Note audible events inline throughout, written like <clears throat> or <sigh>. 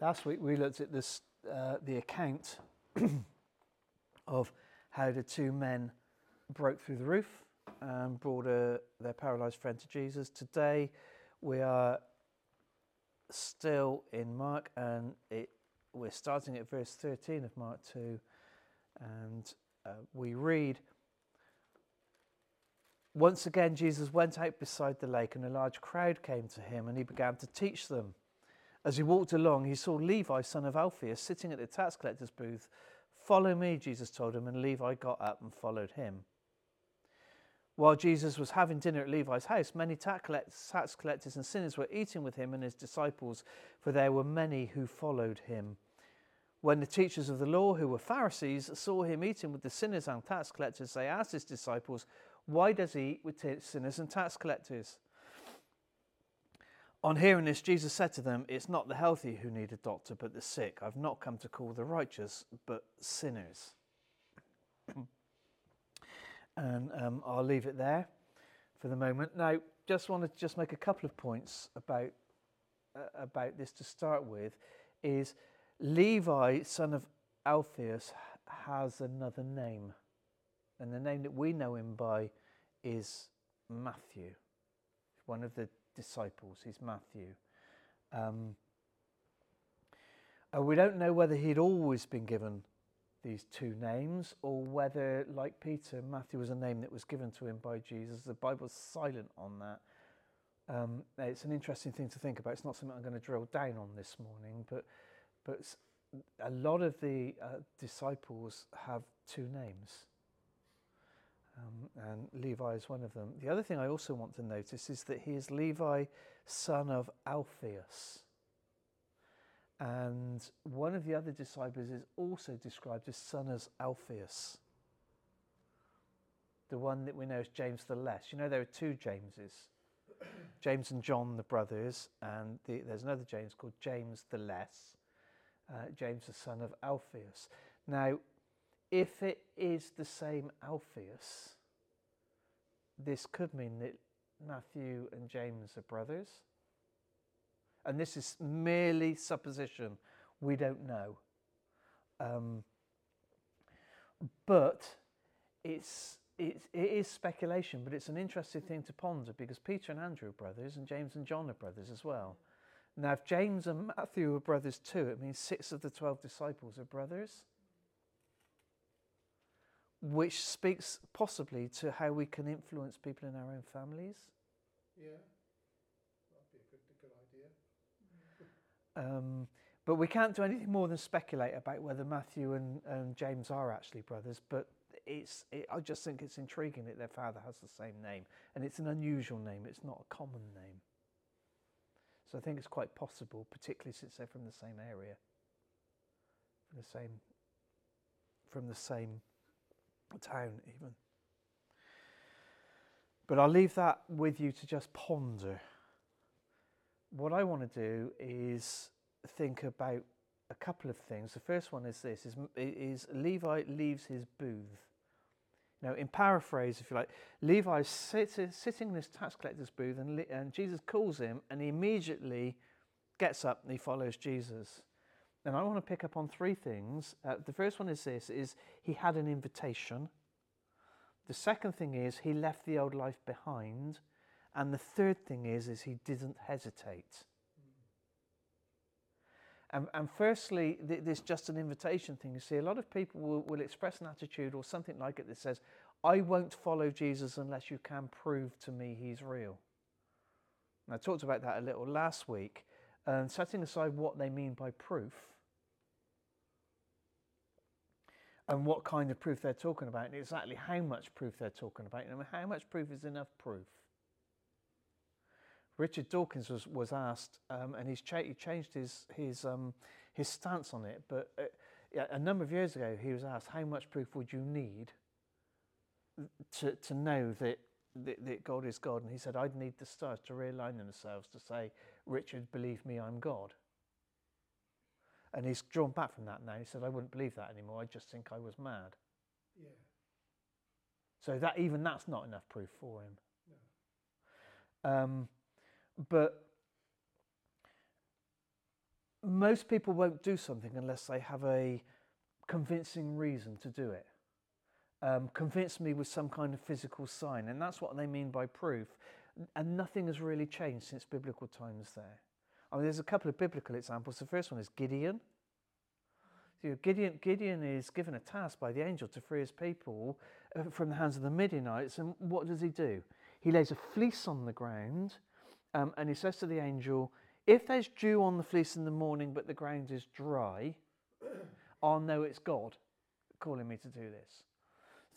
Last week we looked at this, uh, the account <clears throat> of how the two men broke through the roof and brought a, their paralyzed friend to Jesus. Today we are still in Mark and it, we're starting at verse 13 of Mark 2 and uh, we read Once again, Jesus went out beside the lake and a large crowd came to him and he began to teach them. As he walked along, he saw Levi, son of Alphaeus, sitting at the tax collector's booth. Follow me, Jesus told him, and Levi got up and followed him. While Jesus was having dinner at Levi's house, many tax collectors and sinners were eating with him and his disciples, for there were many who followed him. When the teachers of the law, who were Pharisees, saw him eating with the sinners and tax collectors, they asked his disciples, Why does he eat with sinners and tax collectors? On hearing this, Jesus said to them, It's not the healthy who need a doctor, but the sick. I've not come to call the righteous, but sinners. <clears throat> and um, I'll leave it there for the moment. Now, just wanted to just make a couple of points about, uh, about this to start with. Is Levi, son of Alphaeus, has another name. And the name that we know him by is Matthew, one of the disciples. He's Matthew. Um, we don't know whether he'd always been given these two names or whether, like Peter, Matthew was a name that was given to him by Jesus. The Bible's silent on that. Um, it's an interesting thing to think about. It's not something I'm going to drill down on this morning, but but a lot of the uh, disciples have two names. Um, and Levi is one of them. The other thing I also want to notice is that he is Levi, son of Alphaeus. And one of the other disciples is also described as son of Alphaeus. The one that we know as James the Less. You know, there are two Jameses <coughs> James and John, the brothers, and the, there's another James called James the Less, uh, James the son of Alphaeus. Now, if it is the same Alphaeus, this could mean that Matthew and James are brothers. And this is merely supposition. We don't know. Um, but it's, it's, it is speculation, but it's an interesting thing to ponder because Peter and Andrew are brothers and James and John are brothers as well. Now, if James and Matthew are brothers too, it means six of the 12 disciples are brothers which speaks possibly to how we can influence people in our own families. Yeah, that'd be a good, a good idea. Um, but we can't do anything more than speculate about whether Matthew and, and James are actually brothers. But it's, it, I just think it's intriguing that their father has the same name, and it's an unusual name. It's not a common name. So I think it's quite possible, particularly since they're from the same area, from the same, from the same town, even. But I'll leave that with you to just ponder. What I want to do is think about a couple of things. The first one is this: is, is Levi leaves his booth. Now, in paraphrase, if you like, Levi is sitting in his tax collector's booth, and, and Jesus calls him, and he immediately gets up and he follows Jesus. And I want to pick up on three things. Uh, the first one is this: is he had an invitation. The second thing is he left the old life behind, and the third thing is is he didn't hesitate. And, and firstly, th- there's just an invitation thing. You see, a lot of people will, will express an attitude or something like it that says, I won't follow Jesus unless you can prove to me he's real. And I talked about that a little last week. And setting aside what they mean by proof, and what kind of proof they're talking about and exactly how much proof they're talking about and how much proof is enough proof. Richard Dawkins was, was asked, um, and he's cha- he changed his, his, um, his stance on it, but uh, yeah, a number of years ago he was asked, how much proof would you need to, to know that, that, that God is God? And he said, I'd need the stars to realign themselves to say, Richard, believe me, I'm God. And he's drawn back from that now. He said, I wouldn't believe that anymore. I just think I was mad. Yeah. So that even that's not enough proof for him. No. Um, but most people won't do something unless they have a convincing reason to do it. Um, convince me with some kind of physical sign, and that's what they mean by proof. And nothing has really changed since biblical times there. I mean, there's a couple of biblical examples. The first one is Gideon. So Gideon, Gideon is given a task by the angel to free his people uh, from the hands of the Midianites, and what does he do? He lays a fleece on the ground, um, and he says to the angel, If there's dew on the fleece in the morning, but the ground is dry, I'll know it's God calling me to do this.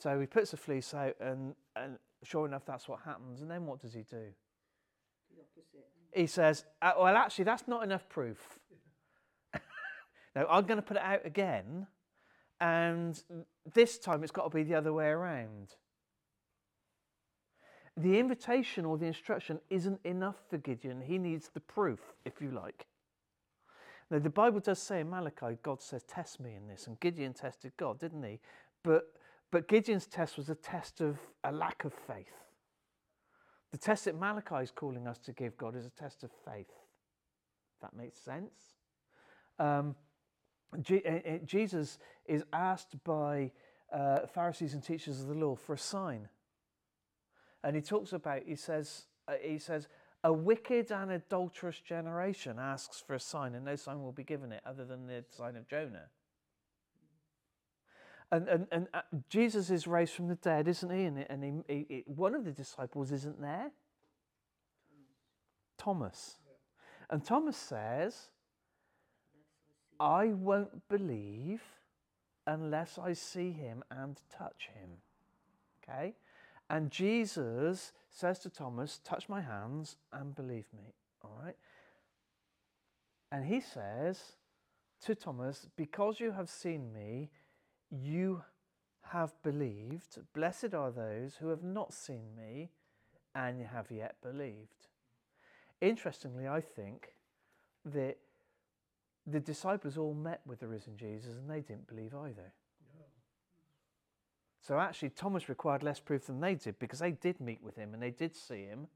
So he puts the fleece out, and, and sure enough, that's what happens. And then what does he do? The opposite. He says, uh, Well, actually, that's not enough proof. <laughs> now, I'm going to put it out again, and this time it's got to be the other way around. The invitation or the instruction isn't enough for Gideon. He needs the proof, if you like. Now, the Bible does say in Malachi, God says, Test me in this. And Gideon tested God, didn't he? But, but Gideon's test was a test of a lack of faith. The test that Malachi is calling us to give God is a test of faith. That makes sense. Um, G- uh, uh, Jesus is asked by uh, Pharisees and teachers of the law for a sign, and he talks about. He says. Uh, he says. A wicked and adulterous generation asks for a sign, and no sign will be given it other than the sign of Jonah. And, and, and uh, Jesus is raised from the dead, isn't he? And, and he, he, one of the disciples isn't there. Thomas. And Thomas says, I won't believe unless I see him and touch him. Okay? And Jesus says to Thomas, Touch my hands and believe me. All right? And he says to Thomas, Because you have seen me, you have believed. Blessed are those who have not seen me and have yet believed. Interestingly, I think that the disciples all met with the risen Jesus and they didn't believe either. So actually, Thomas required less proof than they did because they did meet with him and they did see him,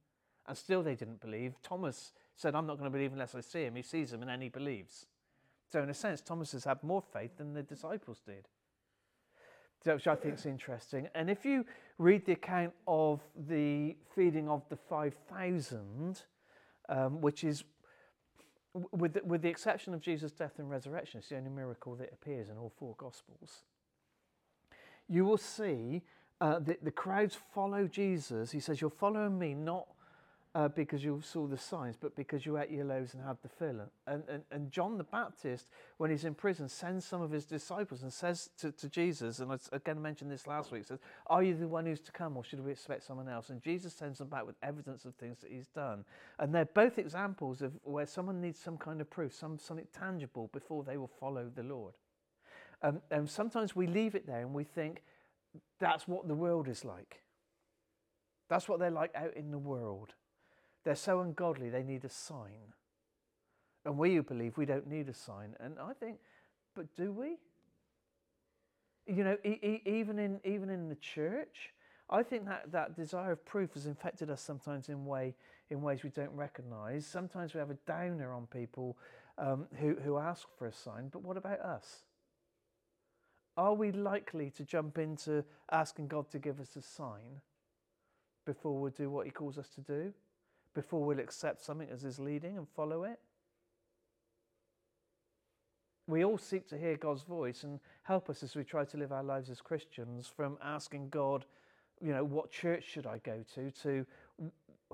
and still they didn't believe. Thomas said, I'm not going to believe unless I see him. He sees him and then he believes. So, in a sense, Thomas has had more faith than the disciples did, which I think is interesting. And if you read the account of the feeding of the 5,000, um, which is with the, with the exception of Jesus' death and resurrection, it's the only miracle that appears in all four Gospels. You will see uh, that the crowds follow Jesus. He says, You're following me not uh, because you saw the signs, but because you ate your loaves and had the fill. And, and, and John the Baptist, when he's in prison, sends some of his disciples and says to, to Jesus, and I again mentioned this last week, says, Are you the one who's to come, or should we expect someone else? And Jesus sends them back with evidence of things that he's done. And they're both examples of where someone needs some kind of proof, some, something tangible before they will follow the Lord. Um, and sometimes we leave it there and we think that's what the world is like. That's what they're like out in the world. They're so ungodly, they need a sign. And we who believe we don't need a sign. And I think, but do we? You know, e- e- even in even in the church, I think that, that desire of proof has infected us sometimes in way in ways we don't recognise. Sometimes we have a downer on people um, who who ask for a sign. But what about us? Are we likely to jump into asking God to give us a sign before we'll do what He calls us to do? Before we'll accept something as his leading and follow it? We all seek to hear God's voice and help us as we try to live our lives as Christians from asking God, you know, what church should I go to, to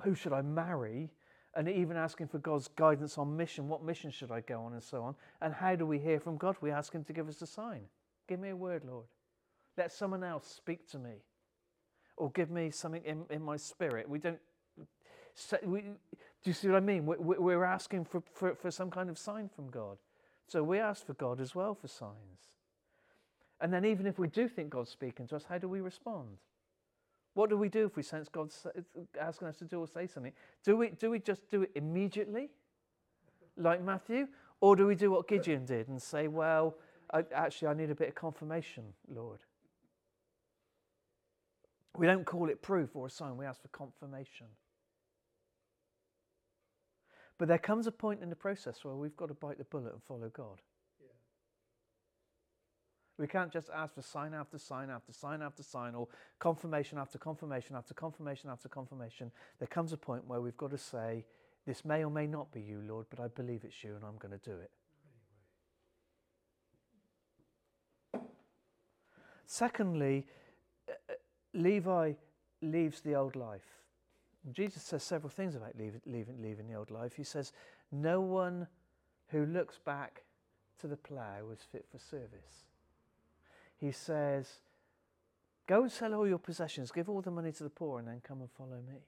who should I marry, and even asking for God's guidance on mission, what mission should I go on, and so on. And how do we hear from God? We ask Him to give us a sign. Give me a word, Lord. Let someone else speak to me. Or give me something in, in my spirit. We don't we, do you see what I mean? We, are asking for, for, for some kind of sign from God. So we ask for God as well for signs. And then, even if we do think God's speaking to us, how do we respond? What do we do if we sense God's asking us to do or say something? Do we, do we just do it immediately, like Matthew? Or do we do what Gideon did and say, well, I, actually, I need a bit of confirmation, Lord? We don't call it proof or a sign, we ask for confirmation. But there comes a point in the process where we've got to bite the bullet and follow God. Yeah. We can't just ask for sign after sign after sign after sign or confirmation after confirmation after confirmation after confirmation. There comes a point where we've got to say, This may or may not be you, Lord, but I believe it's you and I'm going to do it. Secondly, uh, uh, Levi leaves the old life. Jesus says several things about leave, leaving, leaving the old life. He says, No one who looks back to the plough is fit for service. He says, Go and sell all your possessions, give all the money to the poor, and then come and follow me.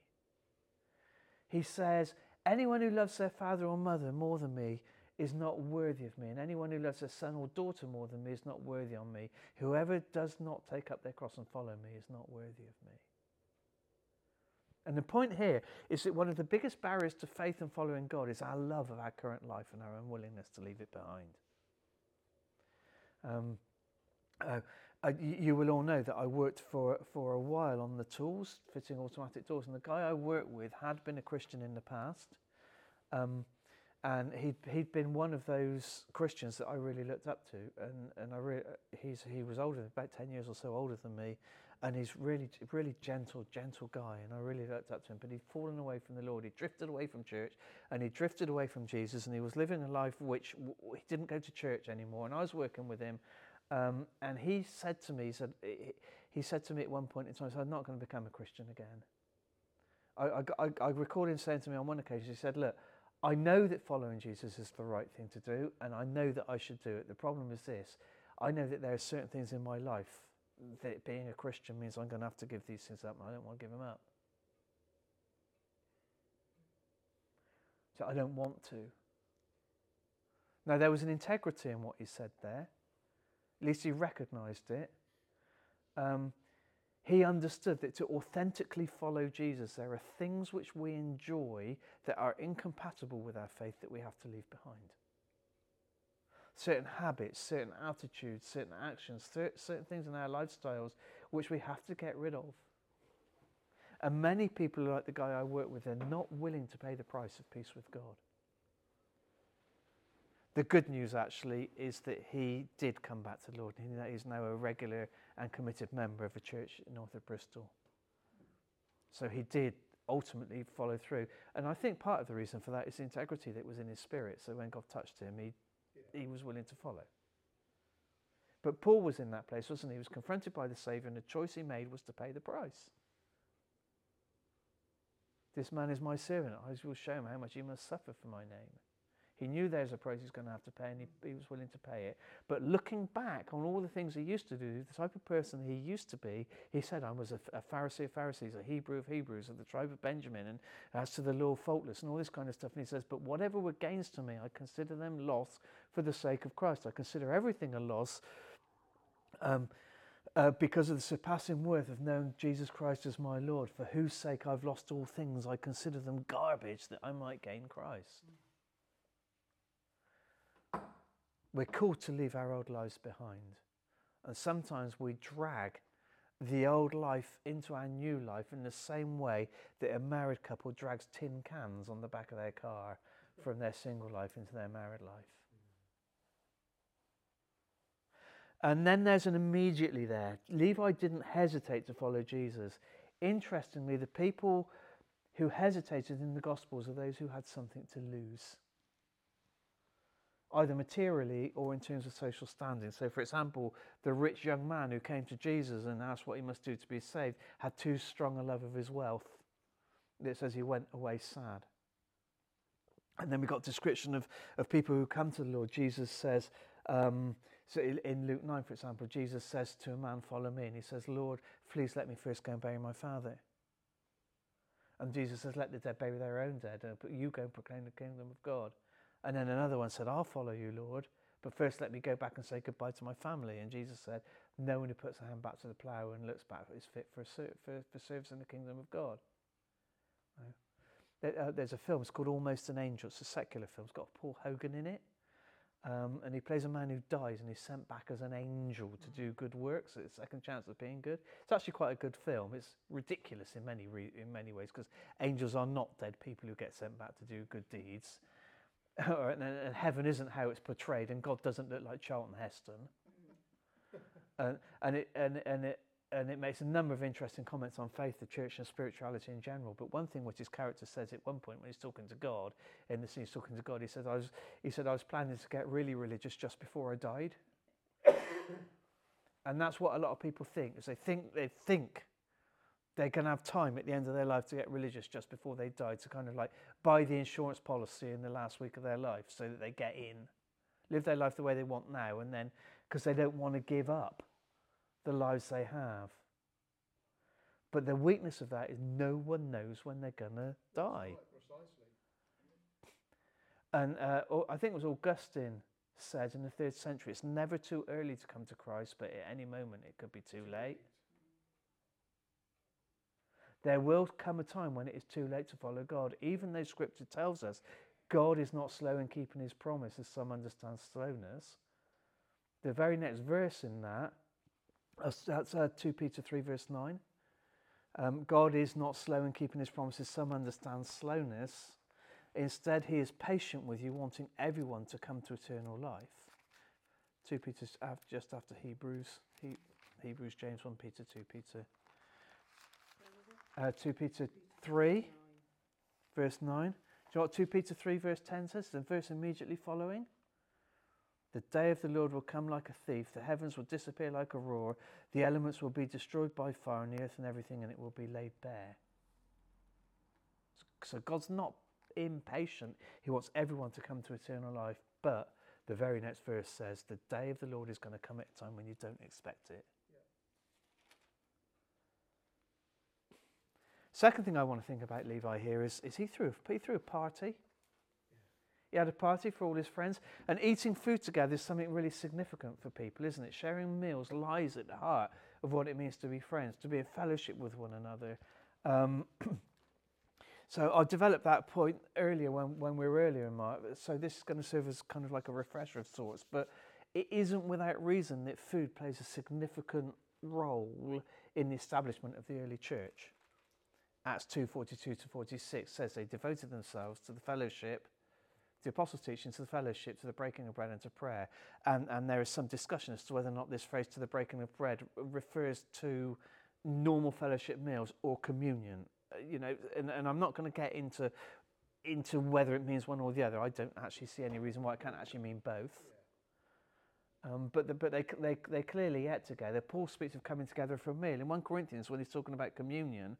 He says, Anyone who loves their father or mother more than me is not worthy of me, and anyone who loves their son or daughter more than me is not worthy of me. Whoever does not take up their cross and follow me is not worthy of me. And the point here is that one of the biggest barriers to faith and following God is our love of our current life and our unwillingness to leave it behind. Um, uh, uh, you, will all know that I worked for, for a while on the tools, fitting automatic doors, and the guy I worked with had been a Christian in the past. Um, and he'd, he'd been one of those Christians that I really looked up to, and, and I re- he's, he was older, about 10 years or so older than me, and he's really, really gentle, gentle guy, and I really looked up to him. But he'd fallen away from the Lord. He drifted away from church, and he drifted away from Jesus, and he was living a life which w- he didn't go to church anymore. And I was working with him, um, and he said to me, he said, he said to me at one point in time, said, "I'm not going to become a Christian again." I, I, I recall him saying to me on one occasion, he said, "Look." I know that following Jesus is the right thing to do, and I know that I should do it. The problem is this I know that there are certain things in my life that being a Christian means I'm going to have to give these things up, and I don't want to give them up. So I don't want to. Now, there was an integrity in what he said there. At least he recognized it. Um, he understood that to authentically follow Jesus, there are things which we enjoy that are incompatible with our faith that we have to leave behind certain habits, certain attitudes, certain actions, certain things in our lifestyles which we have to get rid of. And many people, like the guy I work with, they're not willing to pay the price of peace with God. The good news, actually, is that he did come back to the Lord. And he's now a regular and committed member of a church north of Bristol. So he did ultimately follow through. And I think part of the reason for that is the integrity that was in his spirit. So when God touched him, he he was willing to follow. But Paul was in that place, wasn't he? He was confronted by the Saviour, and the choice he made was to pay the price. This man is my servant. I will show him how much he must suffer for my name. He knew there's a price he's going to have to pay, and he, he, was willing to pay it. But looking back on all the things he used to do, the type of person he used to be, he said, I was a, a Pharisee of Pharisees, a Hebrew of Hebrews, of the tribe of Benjamin, and as to the law, faultless, and all this kind of stuff. And he says, But whatever were gains to me, I consider them loss for the sake of Christ. I consider everything a loss. Um, uh, because of the surpassing worth of knowing Jesus Christ as my Lord, for whose sake I've lost all things, I consider them garbage that I might gain Christ. We're called to leave our old lives behind. And sometimes we drag the old life into our new life in the same way that a married couple drags tin cans on the back of their car from their single life into their married life. And then there's an immediately there. Levi didn't hesitate to follow Jesus. Interestingly, the people who hesitated in the Gospels are those who had something to lose either materially or in terms of social standing. So, for example, the rich young man who came to Jesus and asked what he must do to be saved had too strong a love of his wealth. It says he went away sad. And then we got description of, of people who come to the Lord. Jesus says, um, so in Luke 9, for example, Jesus says to a man, Follow me. And he says, Lord, please let me first go and bury my father. And Jesus says, Let the dead bury their own dead, but you go and proclaim the kingdom of God. And then another one said, I'll follow you, Lord, but first let me go back and say goodbye to my family. And Jesus said, No one who puts a hand back to the plough and looks back is fit for, for, for service in the kingdom of God. Uh, there's a film, it's called Almost an Angel. It's a secular film. It's got Paul Hogan in it. Um, and he plays a man who dies and is sent back as an angel to do good works, So it's a second chance of being good. It's actually quite a good film. It's ridiculous in many re- in many ways because angels are not dead people who get sent back to do good deeds, <laughs> and, and heaven isn't how it's portrayed, and God doesn't look like Charlton Heston. <laughs> and and it and and it and it makes a number of interesting comments on faith, the church, and spirituality in general. But one thing which his character says at one point when he's talking to God, in the scene he's talking to God, he said, "I was," he said, "I was planning to get really religious just before I died." <coughs> and that's what a lot of people think. Is they think they think they're going to have time at the end of their life to get religious just before they die to kind of like buy the insurance policy in the last week of their life so that they get in, live their life the way they want now, and then because they don't want to give up the lives they have. But the weakness of that is no one knows when they're going to die. Precisely. And uh, I think it was Augustine said in the third century, it's never too early to come to Christ, but at any moment it could be too late. There will come a time when it is too late to follow God, even though Scripture tells us God is not slow in keeping his promise, as some understand slowness. The very next verse in that, that's uh, 2 Peter 3, verse 9. Um, God is not slow in keeping his promises, some understand slowness. Instead, he is patient with you, wanting everyone to come to eternal life. 2 Peter, just after Hebrews, he, Hebrews, James 1 Peter, 2 Peter. Uh, 2 Peter 3, verse 9. Do you know what 2 Peter 3, verse 10 says? The verse immediately following. The day of the Lord will come like a thief. The heavens will disappear like a roar. The elements will be destroyed by fire, and the earth and everything and it will be laid bare. So God's not impatient. He wants everyone to come to eternal life. But the very next verse says, The day of the Lord is going to come at a time when you don't expect it. Second thing I want to think about Levi here is, is he threw, he threw a party. He had a party for all his friends, and eating food together is something really significant for people, isn't it? Sharing meals lies at the heart of what it means to be friends, to be in fellowship with one another. Um, <clears throat> so I developed that point earlier when, when we were earlier in my. So this is going to serve as kind of like a refresher of sorts, but it isn't without reason that food plays a significant role in the establishment of the early church. Acts 2:42 to 46 says they devoted themselves to the fellowship, the apostles' teaching, to the fellowship, to the breaking of bread, and to prayer. And, and there is some discussion as to whether or not this phrase "to the breaking of bread" refers to normal fellowship meals or communion. Uh, You know, and, and I'm not going to get into into whether it means one or the other. I don't actually see any reason why it can't actually mean both. Um, but the, but they, they, they clearly ate together. Paul speaks of coming together for a meal. In 1 Corinthians, when he's talking about communion,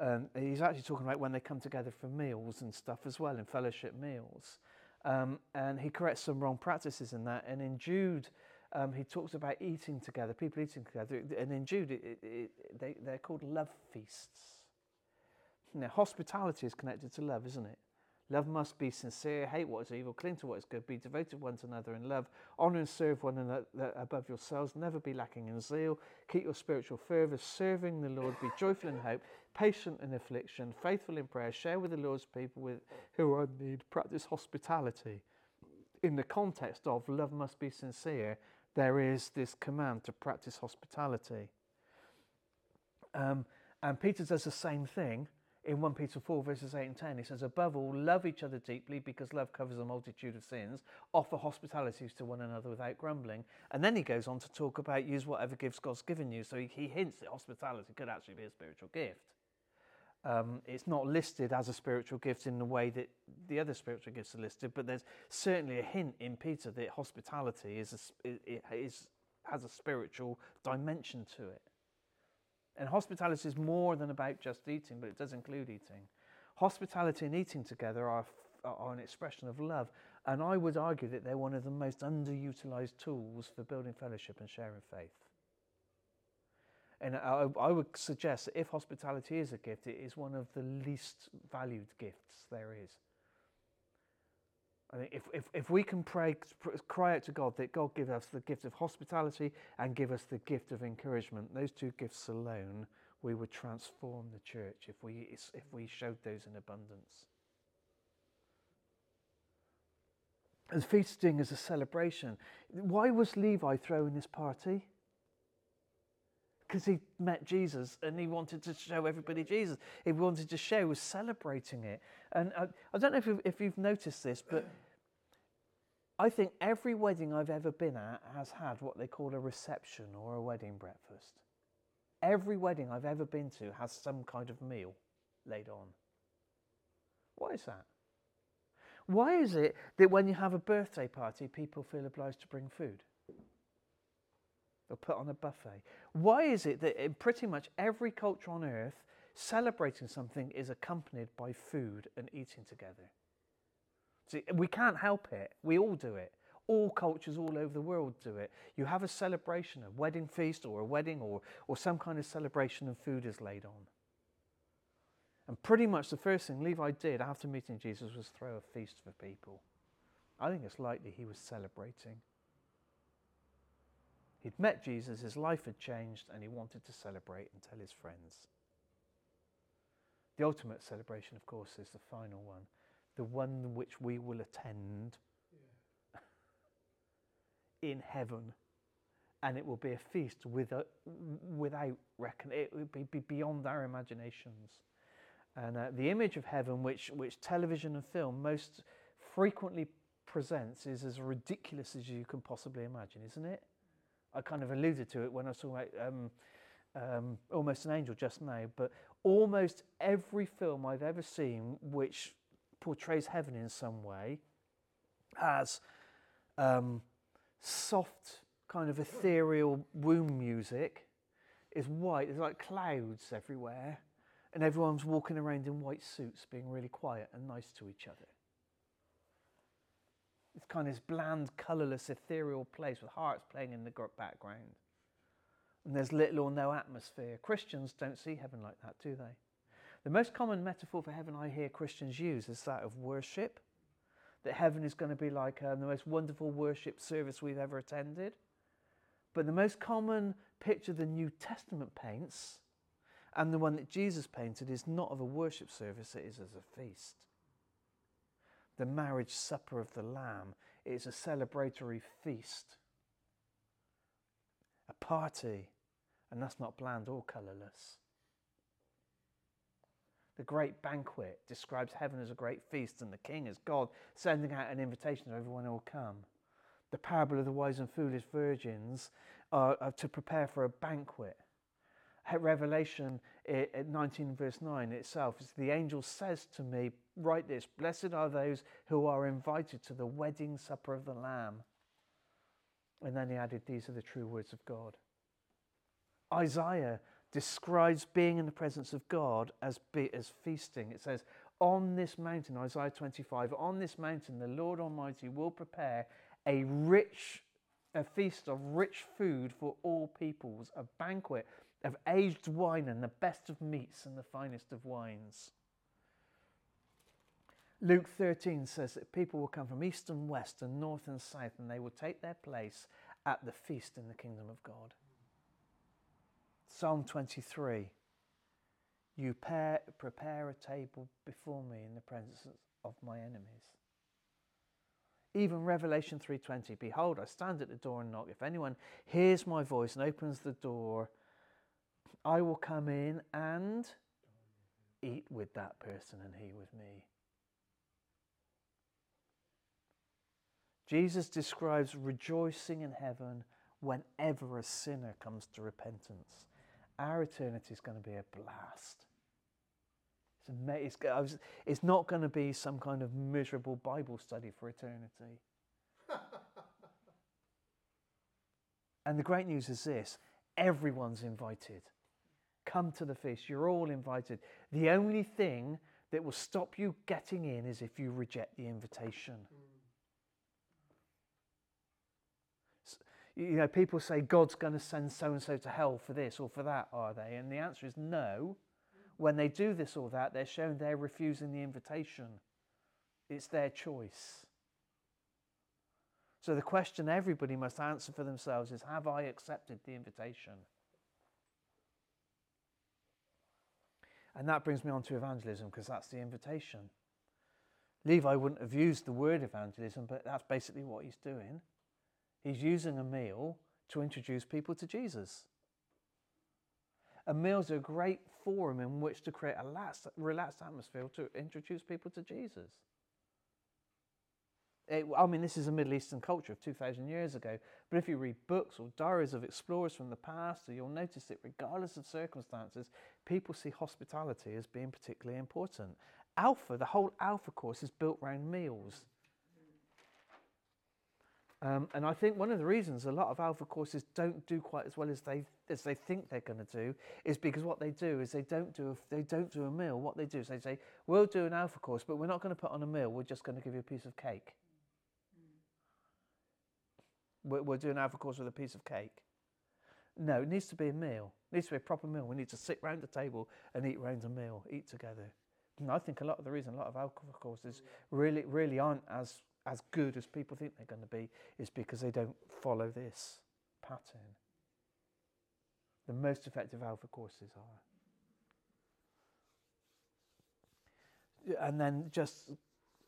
um, he's actually talking about when they come together for meals and stuff as well, in fellowship meals. Um, and he corrects some wrong practices in that. And in Jude, um, he talks about eating together, people eating together. And in Jude, it, it, it, they, they're called love feasts. Now, hospitality is connected to love, isn't it? Love must be sincere, hate what is evil, cling to what is good, be devoted one to another in love, honour and serve one another above yourselves, never be lacking in zeal, keep your spiritual fervour, serving the Lord, be joyful in hope, patient in affliction, faithful in prayer, share with the Lord's people with, who are in need, practice hospitality. In the context of love must be sincere, there is this command to practice hospitality. Um, and Peter does the same thing in 1 Peter 4, verses 8 and 10, he says, Above all, love each other deeply because love covers a multitude of sins. Offer hospitalities to one another without grumbling. And then he goes on to talk about use whatever gifts God's given you. So he, he hints that hospitality could actually be a spiritual gift. Um, it's not listed as a spiritual gift in the way that the other spiritual gifts are listed, but there's certainly a hint in Peter that hospitality is, a, is has a spiritual dimension to it. And hospitality is more than about just eating, but it does include eating. Hospitality and eating together are, are an expression of love. And I would argue that they're one of the most underutilized tools for building fellowship and sharing faith. And I, I would suggest that if hospitality is a gift, it is one of the least valued gifts there is. I think if, if, if we can pray, cry out to God that God give us the gift of hospitality and give us the gift of encouragement, those two gifts alone, we would transform the church if we, if we showed those in abundance. as feasting as a celebration. Why was Levi throwing this party? Because he met Jesus and he wanted to show everybody Jesus. He wanted to share, was celebrating it. And I, I don't know if you've, if you've noticed this, but I think every wedding I've ever been at has had what they call a reception or a wedding breakfast. Every wedding I've ever been to has some kind of meal laid on. Why is that? Why is it that when you have a birthday party, people feel obliged to bring food? They'll put on a buffet. Why is it that in pretty much every culture on earth, celebrating something is accompanied by food and eating together? See, we can't help it. We all do it. All cultures all over the world do it. You have a celebration, a wedding feast or a wedding or, or some kind of celebration and food is laid on. And pretty much the first thing Levi did after meeting Jesus was throw a feast for people. I think it's likely he was celebrating. He'd met Jesus, his life had changed, and he wanted to celebrate and tell his friends. The ultimate celebration, of course, is the final one, the one which we will attend yeah. in heaven. And it will be a feast without, without reckon. It will be beyond our imaginations. And uh, the image of heaven, which, which television and film most frequently presents, is as ridiculous as you can possibly imagine, isn't it? I kind of alluded to it when I was talking about um, um, Almost an Angel just now, but almost every film I've ever seen which portrays heaven in some way has um, soft, kind of ethereal womb music, It's white, there's like clouds everywhere and everyone's walking around in white suits being really quiet and nice to each other. It's kind of this bland, colourless, ethereal place with hearts playing in the background. And there's little or no atmosphere. Christians don't see heaven like that, do they? The most common metaphor for heaven I hear Christians use is that of worship. That heaven is going to be like um, the most wonderful worship service we've ever attended. But the most common picture the New Testament paints and the one that Jesus painted is not of a worship service, it is as a feast. The marriage supper of the Lamb is a celebratory feast, a party, and that's not bland or colourless. The great banquet describes heaven as a great feast and the king as God sending out an invitation to everyone who will come. The parable of the wise and foolish virgins are, are to prepare for a banquet Revelation eh, 19, verse 9 itself, is the angel says to me, Write this Blessed are those who are invited to the wedding supper of the Lamb. And then he added, These are the true words of God. Isaiah describes being in the presence of God as, be, as feasting. It says, On this mountain, Isaiah 25, on this mountain, the Lord Almighty will prepare a rich, a feast of rich food for all peoples, a banquet of aged wine and the best of meats and the finest of wines. Luke 13 says that people will come from east and west and north and south and they will take their place at the feast in the kingdom of God. Psalm 23 You pair, prepare a table before me in the presence of my enemies. Even Revelation 3:20 Behold I stand at the door and knock if anyone hears my voice and opens the door I will come in and eat with that person and he with me. Jesus describes rejoicing in heaven whenever a sinner comes to repentance. Our eternity is going to be a blast. It's, amazing. it's not going to be some kind of miserable Bible study for eternity. <laughs> and the great news is this everyone's invited. Come to the feast. You're all invited. The only thing that will stop you getting in is if you reject the invitation. Mm. You know, people say God's going to send so and so to hell for this or for that, are they? And the answer is no. When they do this or that, they're shown they're refusing the invitation. It's their choice. So the question everybody must answer for themselves is Have I accepted the invitation? And that brings me on to evangelism because that's the invitation. Levi wouldn't have used the word evangelism, but that's basically what he's doing. He's using a meal to introduce people to Jesus. And meals are a great forum in which to create a relaxed, relaxed atmosphere to introduce people to Jesus. It, I mean, this is a Middle Eastern culture of 2,000 years ago, but if you read books or diaries of explorers from the past, you'll notice that regardless of circumstances, people see hospitality as being particularly important. Alpha, the whole Alpha course is built around meals. Um, and I think one of the reasons a lot of alpha courses don't do quite as well as they as they think they're going to do is because what they do is they don't do a, they don't do a meal. What they do is they say we'll do an alpha course, but we're not going to put on a meal. We're just going to give you a piece of cake. Mm. We're, we're doing alpha course with a piece of cake. No, it needs to be a meal. It needs to be a proper meal. We need to sit round the table and eat round a meal, eat together. And I think a lot of the reason a lot of alpha courses really really aren't as as good as people think they're going to be is because they don't follow this pattern. The most effective alpha courses are. And then just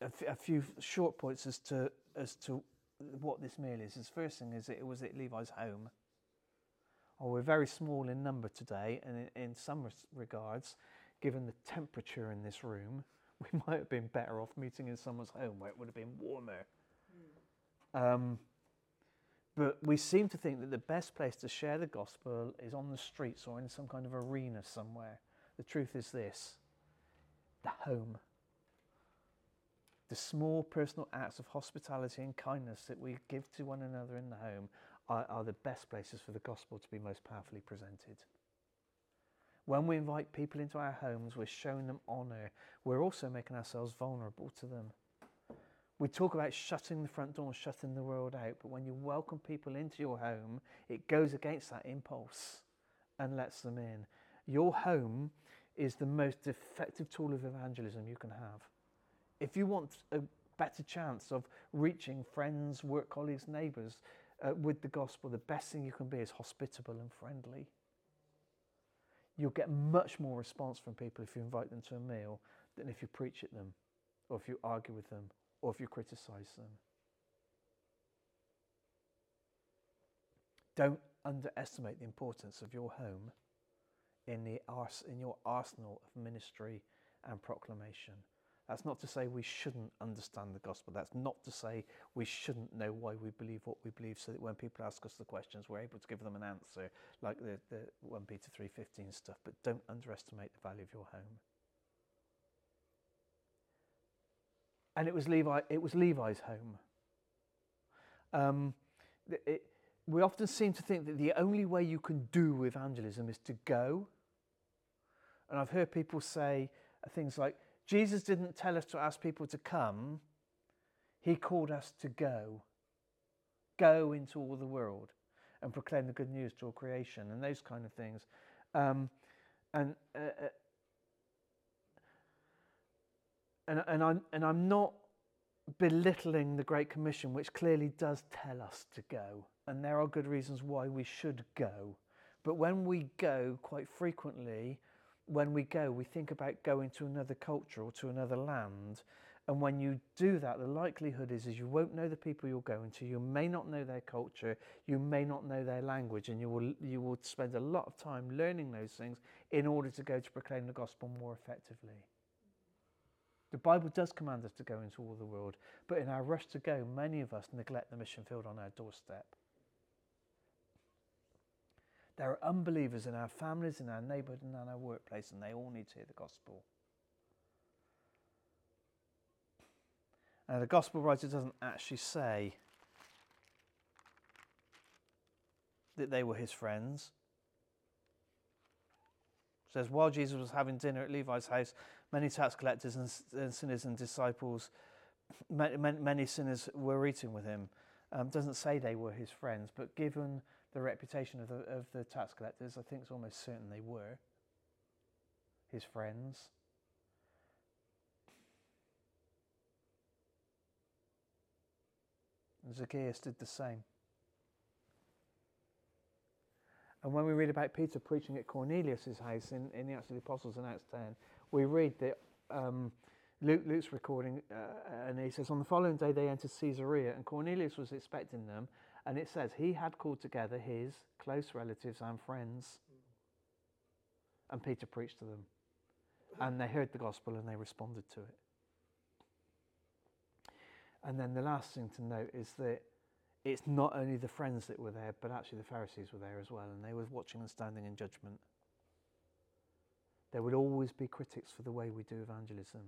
a, f- a few short points as to as to what this meal is. His first thing is it was at Levi's home. Oh, we're very small in number today, and in, in some regards, given the temperature in this room, <laughs> we might have been better off meeting in someone's home where it would have been warmer. Mm. Um, but we seem to think that the best place to share the gospel is on the streets or in some kind of arena somewhere. The truth is this the home. The small personal acts of hospitality and kindness that we give to one another in the home are, are the best places for the gospel to be most powerfully presented. When we invite people into our homes, we're showing them honour. We're also making ourselves vulnerable to them. We talk about shutting the front door, shutting the world out, but when you welcome people into your home, it goes against that impulse and lets them in. Your home is the most effective tool of evangelism you can have. If you want a better chance of reaching friends, work colleagues, neighbours uh, with the gospel, the best thing you can be is hospitable and friendly. You'll get much more response from people if you invite them to a meal than if you preach at them, or if you argue with them, or if you criticize them. Don't underestimate the importance of your home in, the in your arsenal of ministry and proclamation. That's not to say we shouldn't understand the gospel. That's not to say we shouldn't know why we believe what we believe so that when people ask us the questions, we're able to give them an answer like the, the 1 Peter 3.15 stuff. But don't underestimate the value of your home. And it was, Levi, it was Levi's home. Um, it, we often seem to think that the only way you can do evangelism is to go. And I've heard people say things like, Jesus didn't tell us to ask people to come, He called us to go. Go into all the world and proclaim the good news to all creation and those kind of things. Um, and, uh, uh and, and, I'm, and I'm not belittling the Great Commission, which clearly does tell us to go. And there are good reasons why we should go. But when we go, quite frequently, when we go, we think about going to another culture or to another land. And when you do that, the likelihood is, is you won't know the people you're going to. You may not know their culture. You may not know their language, and you will you will spend a lot of time learning those things in order to go to proclaim the gospel more effectively. The Bible does command us to go into all the world, but in our rush to go, many of us neglect the mission field on our doorstep. There are unbelievers in our families, in our neighbourhood, and in our workplace, and they all need to hear the gospel. And the gospel writer doesn't actually say that they were his friends. It says, while Jesus was having dinner at Levi's house, many tax collectors and, sinners and disciples, many, many, sinners were eating with him. Um, doesn't say they were his friends, but given the reputation of the, of the tax collectors, I think it's almost certain they were his friends. And Zacchaeus did the same. And when we read about Peter preaching at Cornelius' house in, in the Acts of the Apostles in Acts 10, we read that um, Luke, Luke's recording, uh, and he says, On the following day they entered Caesarea, and Cornelius was expecting them. And it says he had called together his close relatives and friends, and Peter preached to them. And they heard the gospel and they responded to it. And then the last thing to note is that it's not only the friends that were there, but actually the Pharisees were there as well, and they were watching and standing in judgment. There would always be critics for the way we do evangelism.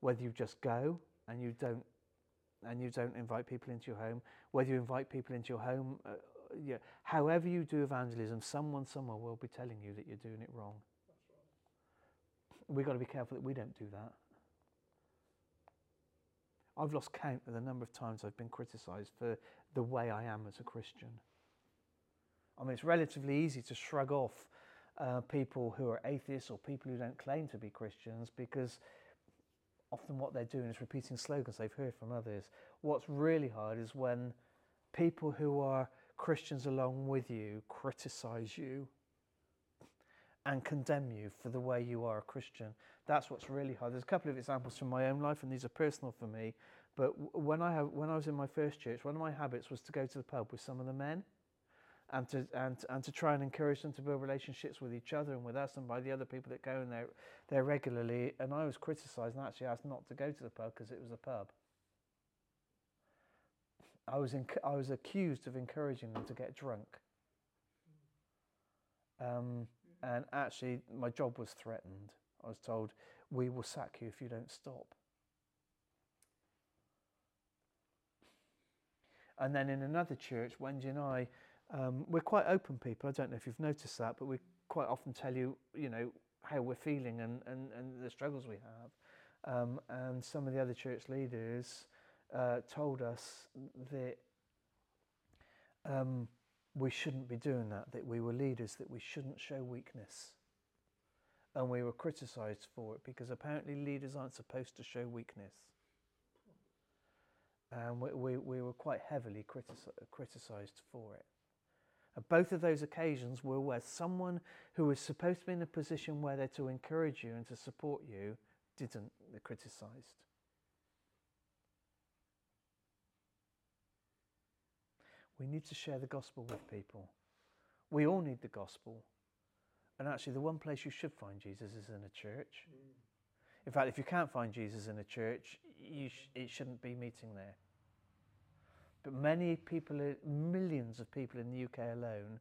Whether you just go and you don't and you don't invite people into your home, whether you invite people into your home, uh, yeah, however you do evangelism, someone somewhere will be telling you that you're doing it wrong. We've got to be careful that we don't do that. I've lost count of the number of times I've been criticised for the way I am as a Christian. I mean, it's relatively easy to shrug off uh, people who are atheists or people who don't claim to be Christians because often what they're doing is repeating slogans they've heard from others. What's really hard is when people who are Christians along with you criticize you and condemn you for the way you are a Christian. That's what's really hard. There's a couple of examples from my own life, and these are personal for me. But when I have, when I was in my first church, one of my habits was to go to the pub with some of the men, and to and and to try and encourage them to build relationships with each other and with us and by the other people that go in there there regularly. And I was criticised and actually asked not to go to the pub because it was a pub. I was inc- I was accused of encouraging them to get drunk. Um, and actually, my job was threatened. I was told, "We will sack you if you don't stop." And then in another church, Wendy and I, um, we're quite open people. I don't know if you've noticed that, but we quite often tell you, you know, how we're feeling and, and, and the struggles we have. Um, and some of the other church leaders uh, told us that um, we shouldn't be doing that, that we were leaders, that we shouldn't show weakness. And we were criticised for it because apparently leaders aren't supposed to show weakness and we, we, we were quite heavily criticised for it. Both of those occasions were where someone who was supposed to be in a position where they're to encourage you and to support you didn't, they criticised. We need to share the gospel with people. We all need the gospel. And actually, the one place you should find Jesus is in a church. Mm. In fact, if you can't find Jesus in a church, sh- it shouldn't be meeting there. But many people, eh, millions of people in the UK alone,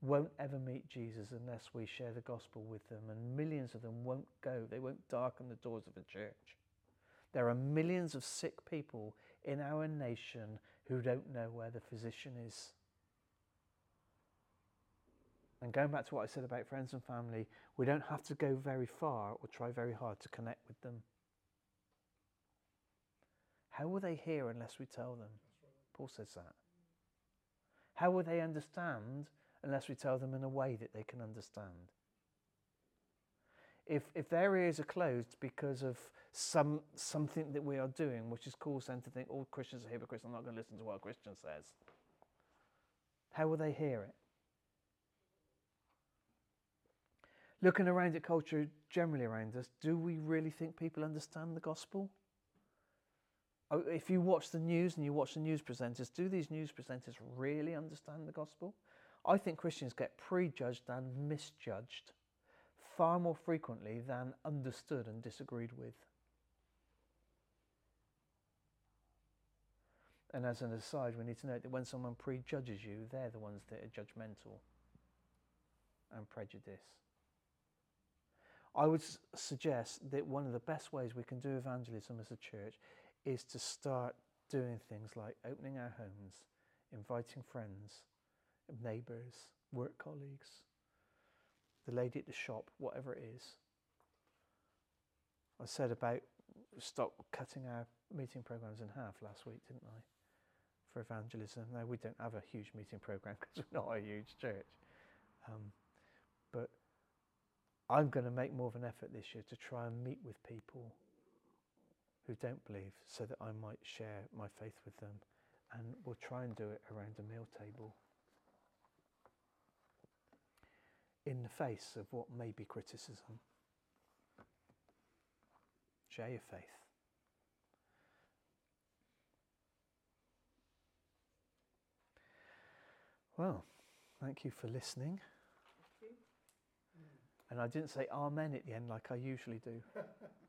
won't ever meet Jesus unless we share the gospel with them, and millions of them won't go. They won't darken the doors of a church. There are millions of sick people in our nation who don't know where the physician is. And going back to what I said about friends and family, we don't have to go very far or try very hard to connect with them. How will they hear unless we tell them? Paul says that. How will they understand unless we tell them in a way that they can understand? If, if their ears are closed because of some something that we are doing, which is caused them to think all Christians are hypocrites, I'm not going to listen to what a Christian says. How will they hear it? Looking around at culture generally around us, do we really think people understand the gospel? Oh, if you watch the news and you watch the news presenters, do these news presenters really understand the gospel? I think Christians get prejudged and misjudged far more frequently than understood and disagreed with. And as an aside, we need to note that when someone prejudges you, they're the ones that are judgmental and prejudiced. I would suggest that one of the best ways we can do evangelism as a church is to start doing things like opening our homes, inviting friends, neighbours, work colleagues, the lady at the shop, whatever it is. I said about stop cutting our meeting programs in half last week, didn't I? For evangelism. Now, we don't have a huge meeting program <laughs> because we're not a huge church. Um, but I'm going to make more of an effort this year to try and meet with people who don't believe so that I might share my faith with them. And we'll try and do it around a meal table. In the face of what may be criticism, share your faith. Well, thank you for listening. You. And I didn't say amen at the end like I usually do. <laughs>